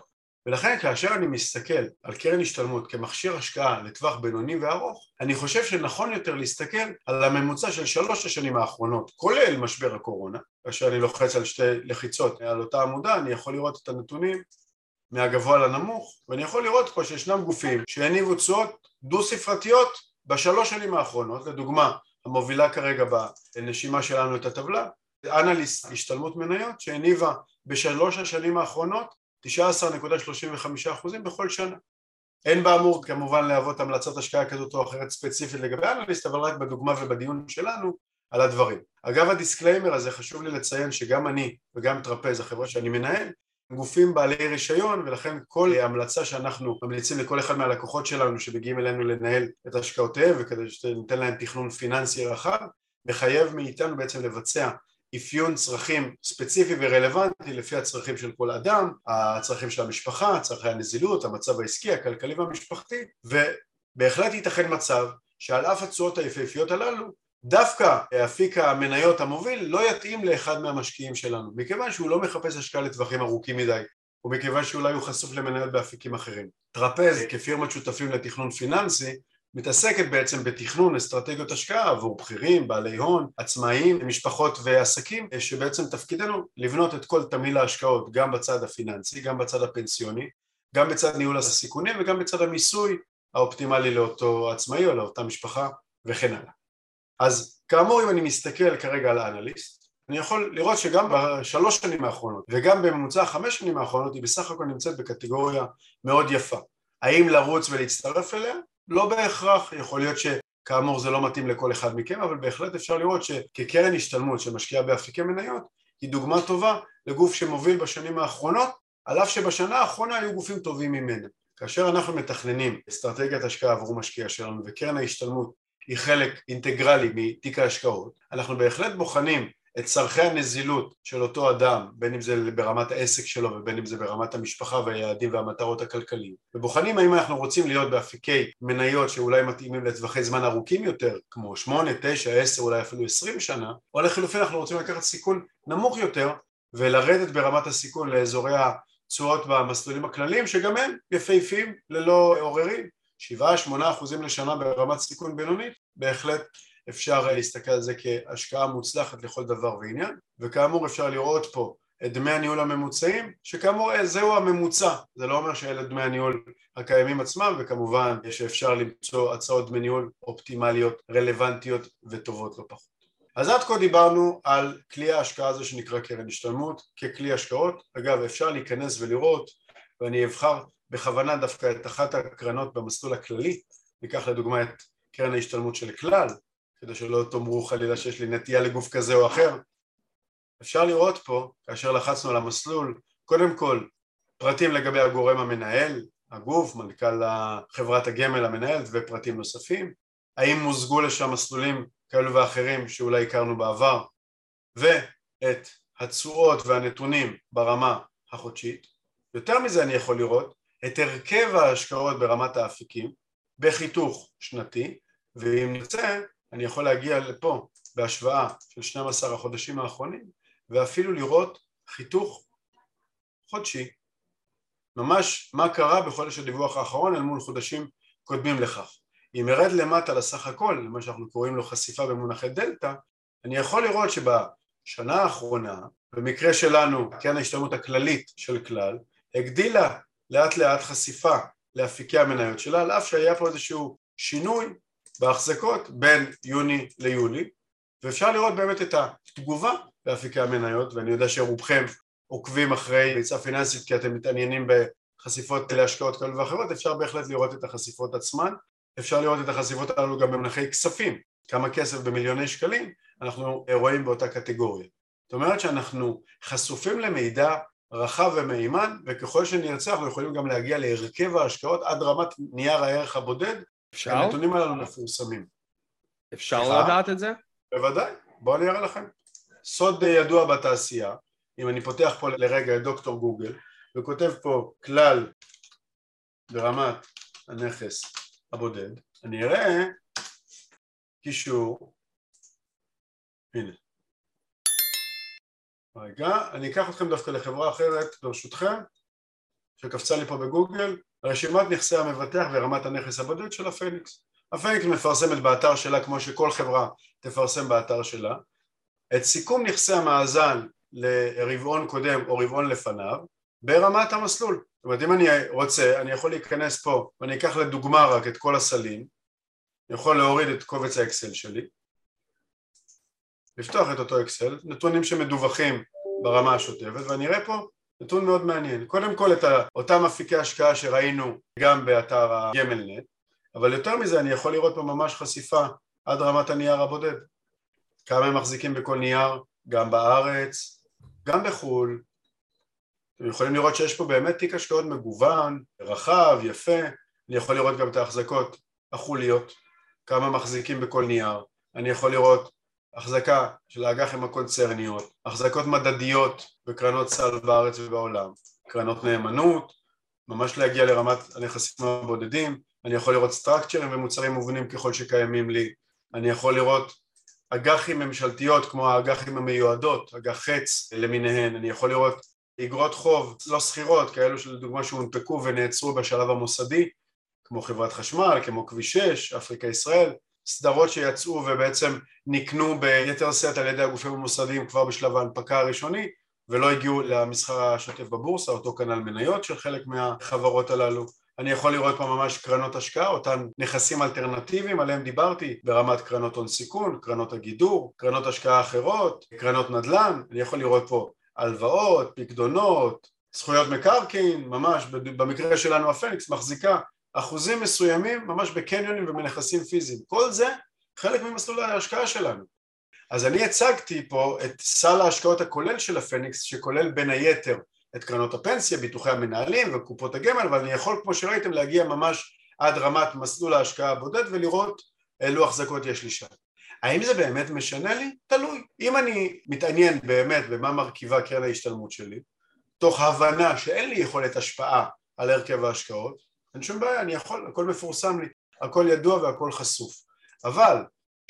ולכן כאשר אני מסתכל על קרן השתלמות כמכשיר השקעה לטווח בינוני וארוך אני חושב שנכון יותר להסתכל על הממוצע של שלוש השנים האחרונות כולל משבר הקורונה. כאשר אני לוחץ על שתי לחיצות על אותה עמודה אני יכול לראות את הנתונים מהגבוה לנמוך ואני יכול לראות פה שישנם גופים שהניבו תשואות דו ספרתיות בשלוש שנים האחרונות לדוגמה המובילה כרגע ברשימה שלנו את הטבלה אנליסט השתלמות מניות שהניבה בשלוש השנים האחרונות 19.35% בכל שנה. אין באמור כמובן להוות המלצת השקעה כזאת או אחרת ספציפית לגבי אנליסט, אבל רק בדוגמה ובדיון שלנו על הדברים. אגב ה disclaimer הזה חשוב לי לציין שגם אני וגם טרפז, החברה שאני מנהל, גופים בעלי רישיון ולכן כל המלצה שאנחנו ממליצים לכל אחד מהלקוחות שלנו שמגיעים אלינו לנהל את השקעותיהם וכדי שניתן להם תכנון פיננסי רחב מחייב מאיתנו בעצם לבצע אפיון צרכים ספציפי ורלוונטי לפי הצרכים של כל אדם, הצרכים של המשפחה, צרכי הנזילות, המצב העסקי, הכלכלי והמשפחתי ובהחלט ייתכן מצב שעל אף התשואות היפהפיות הללו דווקא אפיק המניות המוביל לא יתאים לאחד מהמשקיעים שלנו מכיוון שהוא לא מחפש השקעה לטווחים ארוכים מדי ומכיוון שאולי הוא חשוף למניות באפיקים אחרים. טרפז כפירמת שותפים לתכנון פיננסי מתעסקת בעצם בתכנון אסטרטגיות השקעה עבור בכירים, בעלי הון, עצמאים, משפחות ועסקים שבעצם תפקידנו לבנות את כל תמהיל ההשקעות גם בצד הפיננסי, גם בצד הפנסיוני, גם בצד ניהול הסיכונים וגם בצד המיסוי האופטימלי לאותו עצמאי או לאותה משפחה וכן הלאה. אז כאמור אם אני מסתכל כרגע על האנליסט אני יכול לראות שגם בשלוש שנים האחרונות וגם בממוצע חמש שנים האחרונות היא בסך הכל נמצאת בקטגוריה מאוד יפה. האם לרוץ ולהצטרף אליה? לא בהכרח, יכול להיות שכאמור זה לא מתאים לכל אחד מכם, אבל בהחלט אפשר לראות שכקרן השתלמות שמשקיעה באפיקי מניות היא דוגמה טובה לגוף שמוביל בשנים האחרונות, על אף שבשנה האחרונה היו גופים טובים ממנה. כאשר אנחנו מתכננים אסטרטגיית השקעה עבור משקיע שלנו וקרן ההשתלמות היא חלק אינטגרלי מתיק ההשקעות, אנחנו בהחלט בוחנים את צורכי הנזילות של אותו אדם, בין אם זה ברמת העסק שלו ובין אם זה ברמת המשפחה והיעדים והמטרות הכלכליים, ובוחנים האם אנחנו רוצים להיות באפיקי מניות שאולי מתאימים לטווחי זמן ארוכים יותר, כמו 8, 9, 10, אולי אפילו 20 שנה, או לחילופין אנחנו רוצים לקחת סיכון נמוך יותר ולרדת ברמת הסיכון לאזורי התשואות במסלולים הכלליים שגם הם יפהפים ללא עוררין, 7-8 אחוזים לשנה ברמת סיכון בינונית, בהחלט אפשר להסתכל על זה כהשקעה מוצלחת לכל דבר ועניין. וכאמור אפשר לראות פה את דמי הניהול הממוצעים שכאמור זהו הממוצע. זה לא אומר שאלה דמי הניהול הקיימים עצמם וכמובן שאפשר למצוא הצעות דמי ניהול אופטימליות רלוונטיות וטובות לא פחות. אז עד כה דיברנו על כלי ההשקעה הזה שנקרא קרן השתלמות ככלי השקעות. אגב אפשר להיכנס ולראות ואני אבחר בכוונה דווקא את אחת הקרנות במסלול הכללי ניקח לדוגמה את קרן ההשתלמות של כלל כדי שלא תאמרו חלילה שיש לי נטייה לגוף כזה או אחר. אפשר לראות פה כאשר לחצנו על המסלול קודם כל פרטים לגבי הגורם המנהל, הגוף, מנכ"ל חברת הגמל המנהלת ופרטים נוספים. האם מוזגו לשם מסלולים כאלו ואחרים שאולי הכרנו בעבר ואת התשואות והנתונים ברמה החודשית. יותר מזה אני יכול לראות את הרכב ההשקעות ברמת האפיקים בחיתוך שנתי ואם נרצה אני יכול להגיע לפה בהשוואה של 12 החודשים האחרונים ואפילו לראות חיתוך חודשי. ממש מה קרה בחודש הדיווח האחרון אל מול חודשים קודמים לכך. אם ארד למטה לסך הכל, למה שאנחנו קוראים לו חשיפה במונחי דלתא אני יכול לראות שבשנה האחרונה במקרה שלנו קרן ההשתלמות הכללית של כלל הגדילה לאט לאט חשיפה לאפיקי המניות שלה על אף שהיה פה איזשהו שינוי בהחזקות בין יוני ליולי ואפשר לראות באמת את התגובה באפיקי המניות ואני יודע שרובכם עוקבים אחרי ביצה פיננסית כי אתם מתעניינים בחשיפות להשקעות כאלה ואחרות אפשר בהחלט לראות את החשיפות עצמן. אפשר לראות את החשיפות הללו גם במונחי כספים כמה כסף במיליוני שקלים אנחנו רואים באותה קטגוריה. זאת אומרת שאנחנו חשופים למידע רחב ומהימן, וככל שנרצה אנחנו יכולים גם להגיע להרכב ההשקעות עד רמת נייר הערך הבודד, אפשר? הנתונים הללו מפורסמים. אפשר סליחה? לדעת את זה? בוודאי, בואו אני אראה לכם. סוד ידוע בתעשייה, אם אני פותח פה לרגע את דוקטור גוגל וכותב פה כלל ברמת הנכס הבודד, אני אראה קישור, הנה. רגע, אני אקח אתכם דווקא לחברה אחרת ברשותכם, שקפצה לי פה בגוגל, רשימת נכסי המבטח ורמת הנכס הבודד של הפניקס. הפניקס מפרסמת באתר שלה כמו שכל חברה תפרסם באתר שלה את סיכום נכסי המאזן לרבעון קודם או רבעון לפניו ברמת המסלול. זאת אומרת אם אני רוצה אני יכול להיכנס פה ואני אקח לדוגמה רק את כל הסלים אני יכול להוריד את קובץ האקסל שלי לפתוח את אותו אקסל, נתונים שמדווחים ברמה השוטפת ואני אראה פה נתון מאוד מעניין. קודם כל את אותם אפיקי השקעה שראינו גם באתר ה-YMLNet אבל יותר מזה אני יכול לראות פה ממש חשיפה עד רמת הנייר הבודד. כמה הם מחזיקים בכל נייר, גם בארץ, גם בחו"ל. אתם יכולים לראות שיש פה באמת תיק השקעות מגוון, רחב, יפה, אני יכול לראות גם את ההחזקות החוליות, כמה מחזיקים בכל נייר, אני יכול לראות החזקה של האג"חים הקונצרניות, החזקות מדדיות בקרנות סל בארץ ובעולם, קרנות נאמנות, ממש להגיע לרמת הנכסים הבודדים, אני יכול לראות סטרקצ'רים ומוצרים מובנים ככל שקיימים לי, אני יכול לראות אג"חים ממשלתיות כמו האג"חים המיועדות, אג"ח חץ למיניהן, אני יכול לראות אגרות חוב לא סחירות, כאלו שלדוגמה שהונפקו ונעצרו בשלב המוסדי, כמו חברת חשמל, כמו כביש 6, אפריקה ישראל, סדרות שיצאו ובעצם נקנו ביתר שאת על ידי הגופים המוסדיים כבר בשלב ההנפקה הראשוני ולא הגיעו למסחר השוטף בבורסה, אותו כנ"ל מניות של חלק מהחברות הללו. אני יכול לראות פה ממש קרנות השקעה, אותן נכסים אלטרנטיביים עליהם דיברתי ברמת קרנות הון סיכון, קרנות הגידור, קרנות השקעה אחרות, קרנות נדל"ן, אני יכול לראות פה הלוואות, פקדונות, זכויות מקרקעין, ממש במקרה שלנו הפניקס מחזיקה אחוזים מסוימים ממש בקניונים ובנכסים פיזיים, כל זה חלק ממסלול ההשקעה שלנו. אז אני הצגתי פה את סל ההשקעות הכולל של הפניקס שכולל בין היתר את קרנות הפנסיה, ביטוחי המנהלים וקופות הגמל, אבל אני יכול כמו שראיתם להגיע ממש עד רמת מסלול ההשקעה הבודד ולראות אילו החזקות יש לי שם. האם זה באמת משנה לי? תלוי. אם אני מתעניין באמת במה מרכיבה קרן ההשתלמות שלי, תוך הבנה שאין לי יכולת השפעה על הרכב ההשקעות, אין שום בעיה, אני יכול, הכל מפורסם לי, הכל ידוע והכל חשוף. אבל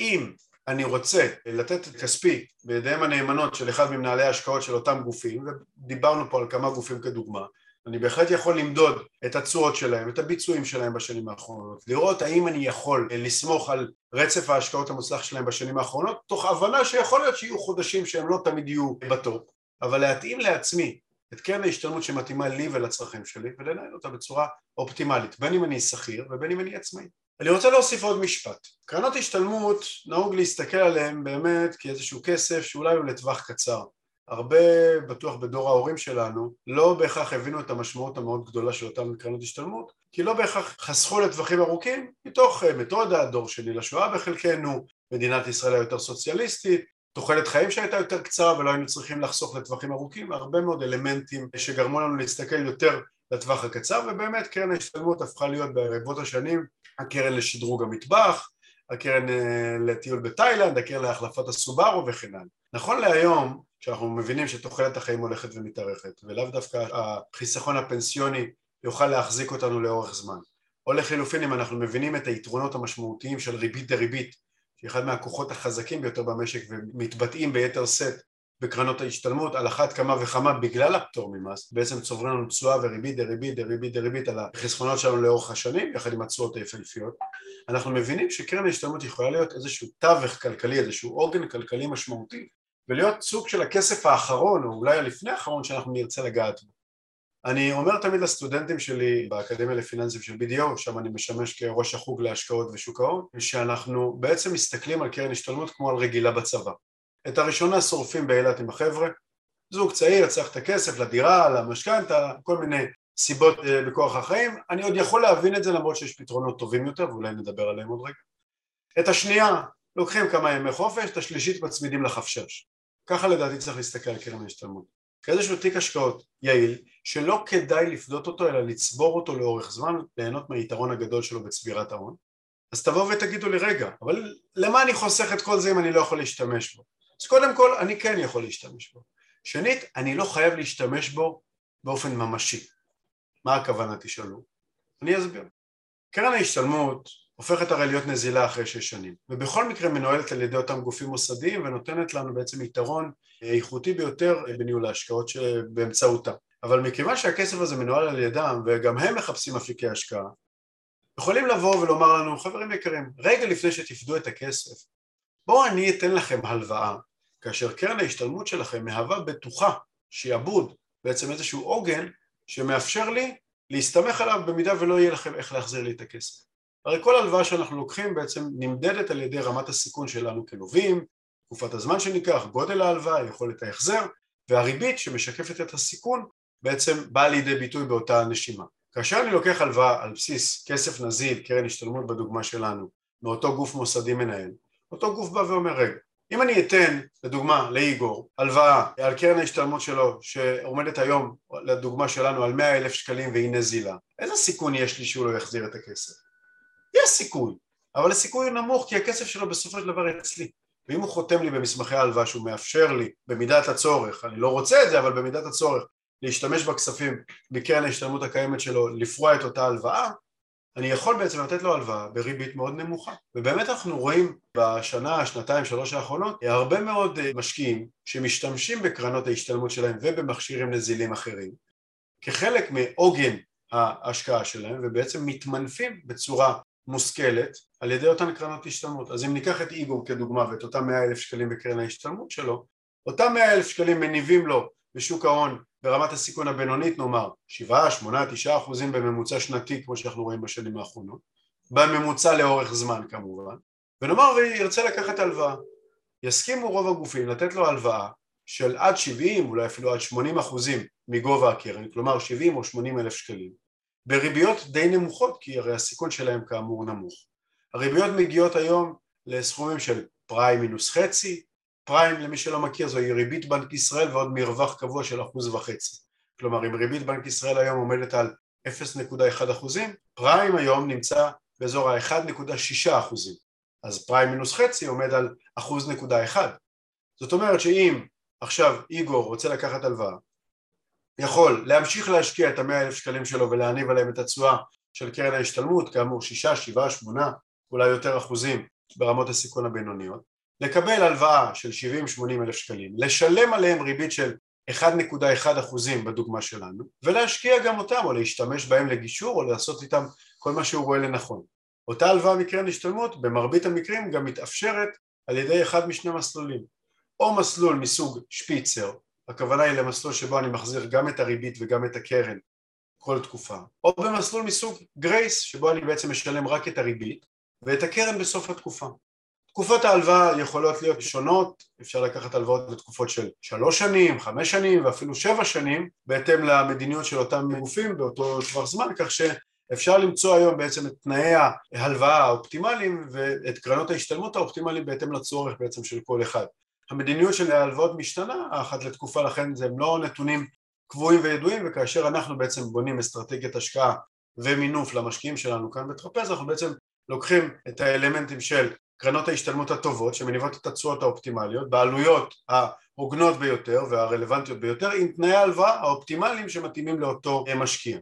אם אני רוצה לתת את כספי בידיהם הנאמנות של אחד ממנהלי ההשקעות של אותם גופים ודיברנו פה על כמה גופים כדוגמה אני בהחלט יכול למדוד את התשואות שלהם, את הביצועים שלהם בשנים האחרונות, לראות האם אני יכול לסמוך על רצף ההשקעות המוצלח שלהם בשנים האחרונות, תוך הבנה שיכול להיות שיהיו חודשים שהם לא תמיד יהיו בטופ, אבל להתאים לעצמי את קרן ההשתלמות שמתאימה לי ולצרכים שלי ולנהל אותה בצורה אופטימלית, בין אם אני שכיר ובין אם אני עצמאי. אני רוצה להוסיף עוד משפט. קרנות השתלמות נהוג להסתכל עליהן באמת כאיזשהו כסף שאולי הוא לטווח קצר. הרבה, בטוח בדור ההורים שלנו, לא בהכרח הבינו את המשמעות המאוד גדולה של אותן קרנות השתלמות, כי לא בהכרח חסכו לטווחים ארוכים מתוך אה, מתודה, דור שני לשואה בחלקנו, מדינת ישראל היותר סוציאליסטית, תוחלת חיים שהייתה יותר קצרה ולא היינו צריכים לחסוך לטווחים ארוכים, הרבה מאוד אלמנטים שגרמו לנו להסתכל יותר לטווח הקצר ובאמת קרן ההשתלמות הפכה להיות ברבות השנים הקרן לשדרוג המטבח, הקרן אה, לטיול בתאילנד, הקרן להחלפת הסובארו וכן הלאה. נכון להיום, כשאנחנו מבינים שתוחלת החיים הולכת ומתארכת ולאו דווקא החיסכון הפנסיוני יוכל להחזיק אותנו לאורך זמן או לחילופין אם אנחנו מבינים את היתרונות המשמעותיים של ריבית דריבית שהיא אחד מהכוחות החזקים ביותר במשק ומתבטאים ביתר שאת בקרנות ההשתלמות על אחת כמה וכמה בגלל הפטור ממס בעצם צוברים לנו תשואה וריבית דריבית דריבית דריבית על החסכונות שלנו לאורך השנים יחד עם התשואות היפהפיות. אנחנו מבינים שקרן ההשתלמות יכולה להיות איזשהו תווך כלכלי איזשהו עוגן כלכלי משמעותי ולהיות סוג של הכסף האחרון או אולי הלפני האחרון שאנחנו נרצה לגעת בו אני אומר תמיד לסטודנטים שלי באקדמיה לפיננסים של BDO, שם אני משמש כראש החוג להשקעות ושוק ההון, שאנחנו בעצם מסתכלים על קרן השתלמות כמו על רגילה בצבא. את הראשונה שורפים באילת עם החבר'ה, זוג צעיר צריך את הכסף לדירה, למשכנתה, כל מיני סיבות אה, בכוח החיים, אני עוד יכול להבין את זה למרות שיש פתרונות טובים יותר ואולי נדבר עליהם עוד רגע. את השנייה לוקחים כמה ימי חופש, את השלישית מצמידים לחפשש. ככה לדעתי צריך להסתכל על קרן ההשתלמות. כאיזשהו תיק השקעות יעיל, שלא כדאי לפדות אותו אלא לצבור אותו לאורך זמן, ליהנות מהיתרון הגדול שלו בצבירת ההון, אז תבואו ותגידו לי רגע, אבל למה אני חוסך את כל זה אם אני לא יכול להשתמש בו? אז קודם כל אני כן יכול להשתמש בו. שנית, אני לא חייב להשתמש בו באופן ממשי. מה הכוונה תשאלו? אני אסביר. קרן ההשתלמות הופכת הרי להיות נזילה אחרי שש שנים, ובכל מקרה מנוהלת על ידי אותם גופים מוסדיים ונותנת לנו בעצם יתרון איכותי ביותר בניהול ההשקעות שבאמצעותה. אבל מכיוון שהכסף הזה מנוהל על ידם וגם הם מחפשים אפיקי השקעה, יכולים לבוא ולומר לנו, חברים יקרים, רגע לפני שתפדו את הכסף, בואו אני אתן לכם הלוואה, כאשר קרן ההשתלמות שלכם מהווה בטוחה, שיעבוד, בעצם איזשהו עוגן שמאפשר לי להסתמך עליו במידה ולא יהיה לכם איך להחזיר לי את הכסף. הרי כל הלוואה שאנחנו לוקחים בעצם נמדדת על ידי רמת הסיכון שלנו כלווים, תקופת הזמן שניקח, גודל ההלוואה, יכולת ההחזר, והריבית שמשקפת את הסיכון בעצם באה לידי ביטוי באותה נשימה. כאשר אני לוקח הלוואה על בסיס כסף נזיל, קרן השתלמות בדוגמה שלנו, מאותו גוף מוסדי מנהל, אותו גוף בא ואומר רגע, אם אני אתן לדוגמה לאיגור הלוואה על קרן ההשתלמות שלו שעומדת היום לדוגמה שלנו על מאה אלף שקלים והיא נזילה, איזה סיכון יש לי שהוא לא יחזיר את הכסף? יש סיכוי, אבל הסיכוי הוא נמוך כי הכסף שלו בסופו של דבר אצלי ואם הוא חותם לי במסמכי ההלוואה שהוא מאפשר לי במידת הצורך, אני לא רוצה את זה אבל במידת הצורך להשתמש בכספים בקרן ההשתלמות הקיימת שלו לפרוע את אותה הלוואה אני יכול בעצם לתת לו הלוואה בריבית מאוד נמוכה. ובאמת אנחנו רואים בשנה, שנתיים, שלוש האחרונות הרבה מאוד אה, משקיעים שמשתמשים בקרנות ההשתלמות שלהם ובמכשירים נזילים אחרים כחלק מעוגן ההשקעה שלהם ובעצם מתמנפים בצורה מושכלת על ידי אותן קרנות השתלמות. אז אם ניקח את איגור כדוגמה ואת אותם מאה אלף שקלים בקרן ההשתלמות שלו אותם מאה אלף שקלים מניבים לו בשוק ההון ברמת הסיכון הבינונית נאמר 7, 8, 9 אחוזים בממוצע שנתי כמו שאנחנו רואים בשנים האחרונות בממוצע לאורך זמן כמובן. ונאמר וירצה לקחת הלוואה. יסכימו רוב הגופים לתת לו הלוואה של עד 70 אולי אפילו עד 80 אחוזים מגובה הקרן כלומר 70 או 80 אלף שקלים בריביות די נמוכות כי הרי הסיכון שלהם כאמור נמוך. הריביות מגיעות היום לסכומים של פריים מינוס חצי. פריים למי שלא מכיר זוהי ריבית בנק ישראל ועוד מרווח קבוע של אחוז וחצי. כלומר אם ריבית בנק ישראל היום עומדת על 0.1 אחוזים פריים היום נמצא באזור ה-1.6 אחוזים. אז פריים מינוס חצי עומד על אחוז נקודה אחד. זאת אומרת שאם עכשיו איגור רוצה לקחת הלוואה יכול להמשיך להשקיע את המאה אלף שקלים שלו ולהניב עליהם את התשואה של קרן ההשתלמות כאמור שישה, שבעה, שמונה אולי יותר אחוזים ברמות הסיכון הבינוניות לקבל הלוואה של 70-80 אלף שקלים, לשלם עליהם ריבית של 1.1 אחוזים בדוגמה שלנו ולהשקיע גם אותם או להשתמש בהם לגישור או לעשות איתם כל מה שהוא רואה לנכון. אותה הלוואה מקרן השתלמות במרבית המקרים גם מתאפשרת על ידי אחד משני מסלולים או מסלול מסוג שפיצר, הכוונה היא למסלול שבו אני מחזיר גם את הריבית וגם את הקרן כל תקופה, או במסלול מסוג גרייס שבו אני בעצם משלם רק את הריבית ואת הקרן בסוף התקופה. תקופות ההלוואה יכולות להיות שונות, אפשר לקחת הלוואות לתקופות של שלוש שנים, חמש שנים ואפילו שבע שנים בהתאם למדיניות של אותם גופים באותו טווח זמן כך שאפשר למצוא היום בעצם את תנאי ההלוואה האופטימליים ואת קרנות ההשתלמות האופטימליים בהתאם לצורך בעצם של כל אחד. המדיניות של ההלוואות משתנה אחת לתקופה לכן זה הם לא נתונים קבועים וידועים וכאשר אנחנו בעצם בונים אסטרטגיית השקעה ומינוף למשקיעים שלנו כאן בטרפז אנחנו בעצם לוקחים את האלמנטים של קרנות ההשתלמות הטובות שמניבות את התשואות האופטימליות בעלויות ההוגנות ביותר והרלוונטיות ביותר עם תנאי ההלוואה האופטימליים שמתאימים לאותו משקיע.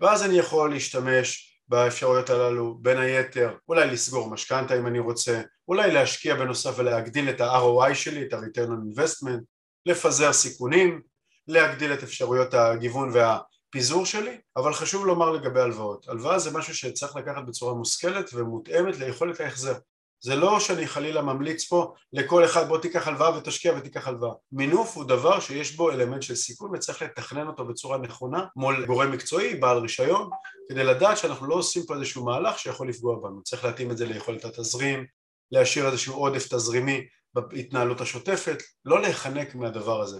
ואז אני יכול להשתמש באפשרויות הללו בין היתר אולי לסגור משכנתה אם אני רוצה אולי להשקיע בנוסף ולהגדיל את ה-ROI שלי, את ה-return on investment לפזר סיכונים, להגדיל את אפשרויות הגיוון והפיזור שלי אבל חשוב לומר לגבי הלוואות הלוואה זה משהו שצריך לקחת בצורה מושכלת ומותאמת ליכולת ההחזר זה לא שאני חלילה ממליץ פה לכל אחד בוא תיקח הלוואה ותשקיע ותיקח הלוואה. מינוף הוא דבר שיש בו אלמנט של סיכון וצריך לתכנן אותו בצורה נכונה מול גורם מקצועי, בעל רישיון, כדי לדעת שאנחנו לא עושים פה איזשהו מהלך שיכול לפגוע בנו. צריך להתאים את זה ליכולת התזרים, להשאיר איזשהו עודף תזרימי בהתנהלות השוטפת, לא להיחנק מהדבר הזה.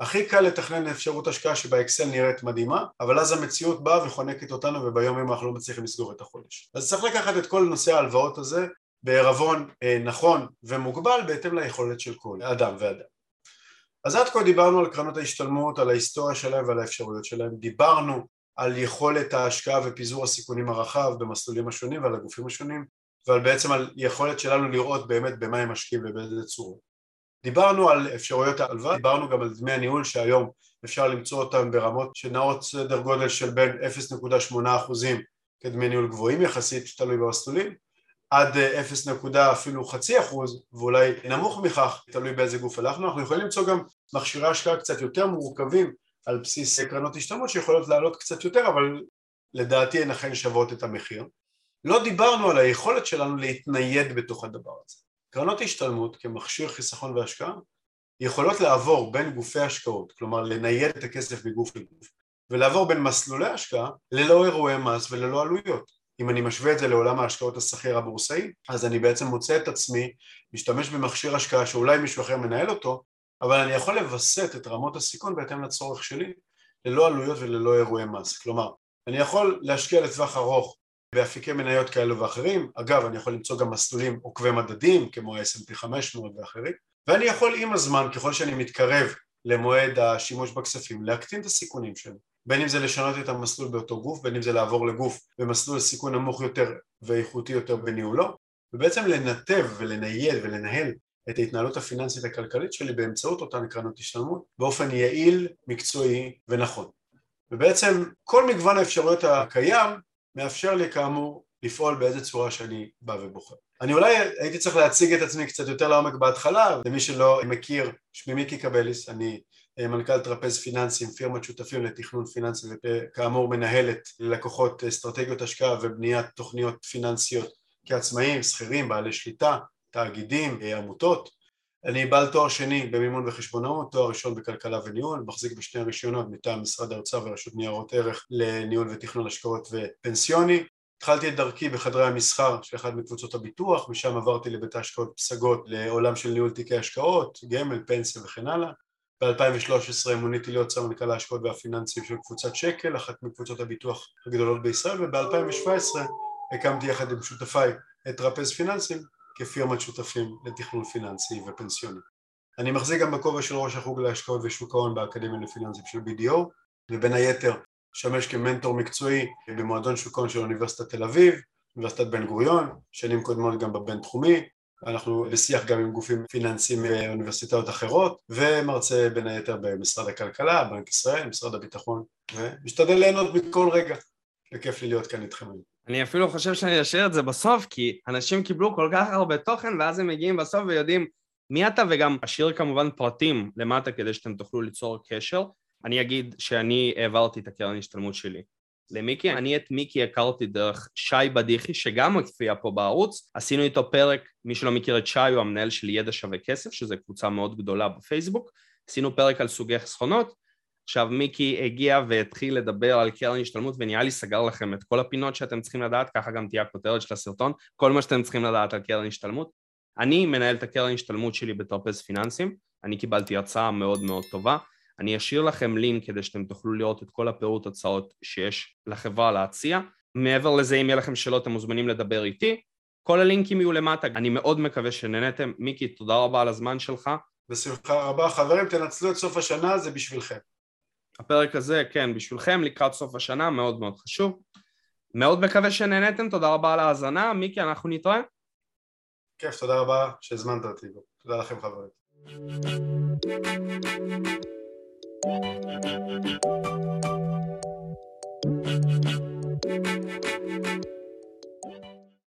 הכי קל לתכנן אפשרות השקעה שבאקסל נראית מדהימה, אבל אז המציאות באה וחונקת אותנו וביום יום אנחנו לא מצליחים לסגור את החודש. אז צריך לקחת את כל נושא ההלוואות הזה בערבון אה, נכון ומוגבל בהתאם ליכולת של כל אדם ואדם. אז עד כה דיברנו על קרנות ההשתלמות, על ההיסטוריה שלהם ועל האפשרויות שלהם, דיברנו על יכולת ההשקעה ופיזור הסיכונים הרחב במסלולים השונים ועל הגופים השונים ועל בעצם על יכולת שלנו לראות באמת במה הם משקיעים ובאיזה צורות. דיברנו על אפשרויות ההלוואה, דיברנו גם על דמי הניהול שהיום אפשר למצוא אותם ברמות שנעות סדר גודל של בין 0.8% כדמי ניהול גבוהים יחסית, תלוי במסלולים, עד 0. אפילו חצי אחוז ואולי נמוך מכך, תלוי באיזה גוף הלכנו, אנחנו יכולים למצוא גם מכשירי השקעה קצת יותר מורכבים על בסיס קרנות השתלמות שיכולות לעלות קצת יותר אבל לדעתי הן אכן שוות את המחיר. לא דיברנו על היכולת שלנו להתנייד בתוך הדבר הזה. קרנות השתלמות כמכשיר חיסכון והשקעה יכולות לעבור בין גופי השקעות, כלומר לנייד את הכסף מגוף לגוף ולעבור בין מסלולי השקעה ללא אירועי מס וללא עלויות. אם אני משווה את זה לעולם ההשקעות השכיר הבורסאי, אז אני בעצם מוצא את עצמי משתמש במכשיר השקעה שאולי מישהו אחר מנהל אותו, אבל אני יכול לווסת את רמות הסיכון בהתאם לצורך שלי ללא עלויות וללא אירועי מס. כלומר, אני יכול להשקיע לטווח ארוך באפיקי מניות כאלו ואחרים, אגב אני יכול למצוא גם מסלולים עוקבי מדדים כמו ה-S&P 500 ואחרים, ואני יכול עם הזמן ככל שאני מתקרב למועד השימוש בכספים להקטין את הסיכונים שלי, בין אם זה לשנות את המסלול באותו גוף, בין אם זה לעבור לגוף במסלול סיכון נמוך יותר ואיכותי יותר בניהולו, ובעצם לנתב ולנייד ולנהל את ההתנהלות הפיננסית הכלכלית שלי באמצעות אותן קרנות השתלמות באופן יעיל, מקצועי ונכון. ובעצם כל מגוון האפשרויות הקיים מאפשר לי כאמור לפעול באיזה צורה שאני בא ובוחר. אני אולי הייתי צריך להציג את עצמי קצת יותר לעומק בהתחלה, למי שלא מכיר, שמי מיקי קבליס, אני אה, מנכ"ל טרפז פיננסים, פירמת שותפים לתכנון פיננסי וכאמור מנהלת ללקוחות אסטרטגיות השקעה ובניית תוכניות פיננסיות כעצמאים, שכירים, בעלי שליטה, תאגידים, אה, עמותות. אני בעל תואר שני במימון וחשבונאות, תואר ראשון בכלכלה וניהול, מחזיק בשני רישיונות מטעם משרד האוצר ורשות ניירות ערך לניהול ותכנון השקעות ופנסיוני. התחלתי את דרכי בחדרי המסחר של אחת מקבוצות הביטוח, משם עברתי לבית ההשקעות פסגות לעולם של ניהול תיקי השקעות, גמל, פנסיה וכן הלאה. ב-2013 מוניתי להיות סמנכ"ל ההשקעות והפיננסים של קבוצת שקל, אחת מקבוצות הביטוח הגדולות בישראל, וב-2017 הקמתי יחד עם שותפיי את טרפז פיננסים כפירמת שותפים לתכנון פיננסי ופנסיוני. אני מחזיק גם בכובע של ראש החוג להשקעות ושוק ההון באקדמיה לפיננסים של BDO, ובין היתר משמש כמנטור מקצועי במועדון שוק ההון של אוניברסיטת תל אביב, אוניברסיטת בן גוריון, שנים קודמות גם בבינתחומי, אנחנו בשיח גם עם גופים פיננסיים מאוניברסיטאות אחרות ומרצה בין היתר במשרד הכלכלה, בנק ישראל, משרד הביטחון ומשתדל ליהנות מכל רגע. וכיף לי להיות כאן איתכם אני אפילו חושב שאני אשאיר את זה בסוף כי אנשים קיבלו כל כך הרבה תוכן ואז הם מגיעים בסוף ויודעים מי אתה וגם אשאיר כמובן פרטים למטה כדי שאתם תוכלו ליצור קשר אני אגיד שאני העברתי את הקרן השתלמות שלי למיקי. אני את מיקי הכרתי דרך שי בדיחי, שגם מופיע פה בערוץ. עשינו איתו פרק, מי שלא מכיר את שי הוא המנהל של ידע שווה כסף, שזו קבוצה מאוד גדולה בפייסבוק. עשינו פרק על סוגי חסכונות. עכשיו מיקי הגיע והתחיל לדבר על קרן השתלמות ונראה לי סגר לכם את כל הפינות שאתם צריכים לדעת, ככה גם תהיה הכותרת של הסרטון, כל מה שאתם צריכים לדעת על קרן השתלמות. אני מנהל את הקרן השתלמות שלי בטרפז פיננסים, אני קיבלתי הצעה מאוד מאוד טובה. אני אשאיר לכם לינק כדי שאתם תוכלו לראות את כל הפירוט הצעות שיש לחברה להציע. מעבר לזה, אם יהיה לכם שאלות, אתם מוזמנים לדבר איתי. כל הלינקים יהיו למטה. אני מאוד מקווה שנהנתם. מיקי, תודה רבה על הזמן שלך. בשמחה רבה. חברים, תנצלו את סוף השנה, זה בשבילכם. הפרק הזה, כן, בשבילכם, לקראת סוף השנה, מאוד מאוד חשוב. מאוד מקווה שנהנתם, תודה רבה על ההאזנה. מיקי, אנחנו נתראה. כיף, תודה רבה שהזמנת אותי. תודה לכם חברים. Thank you.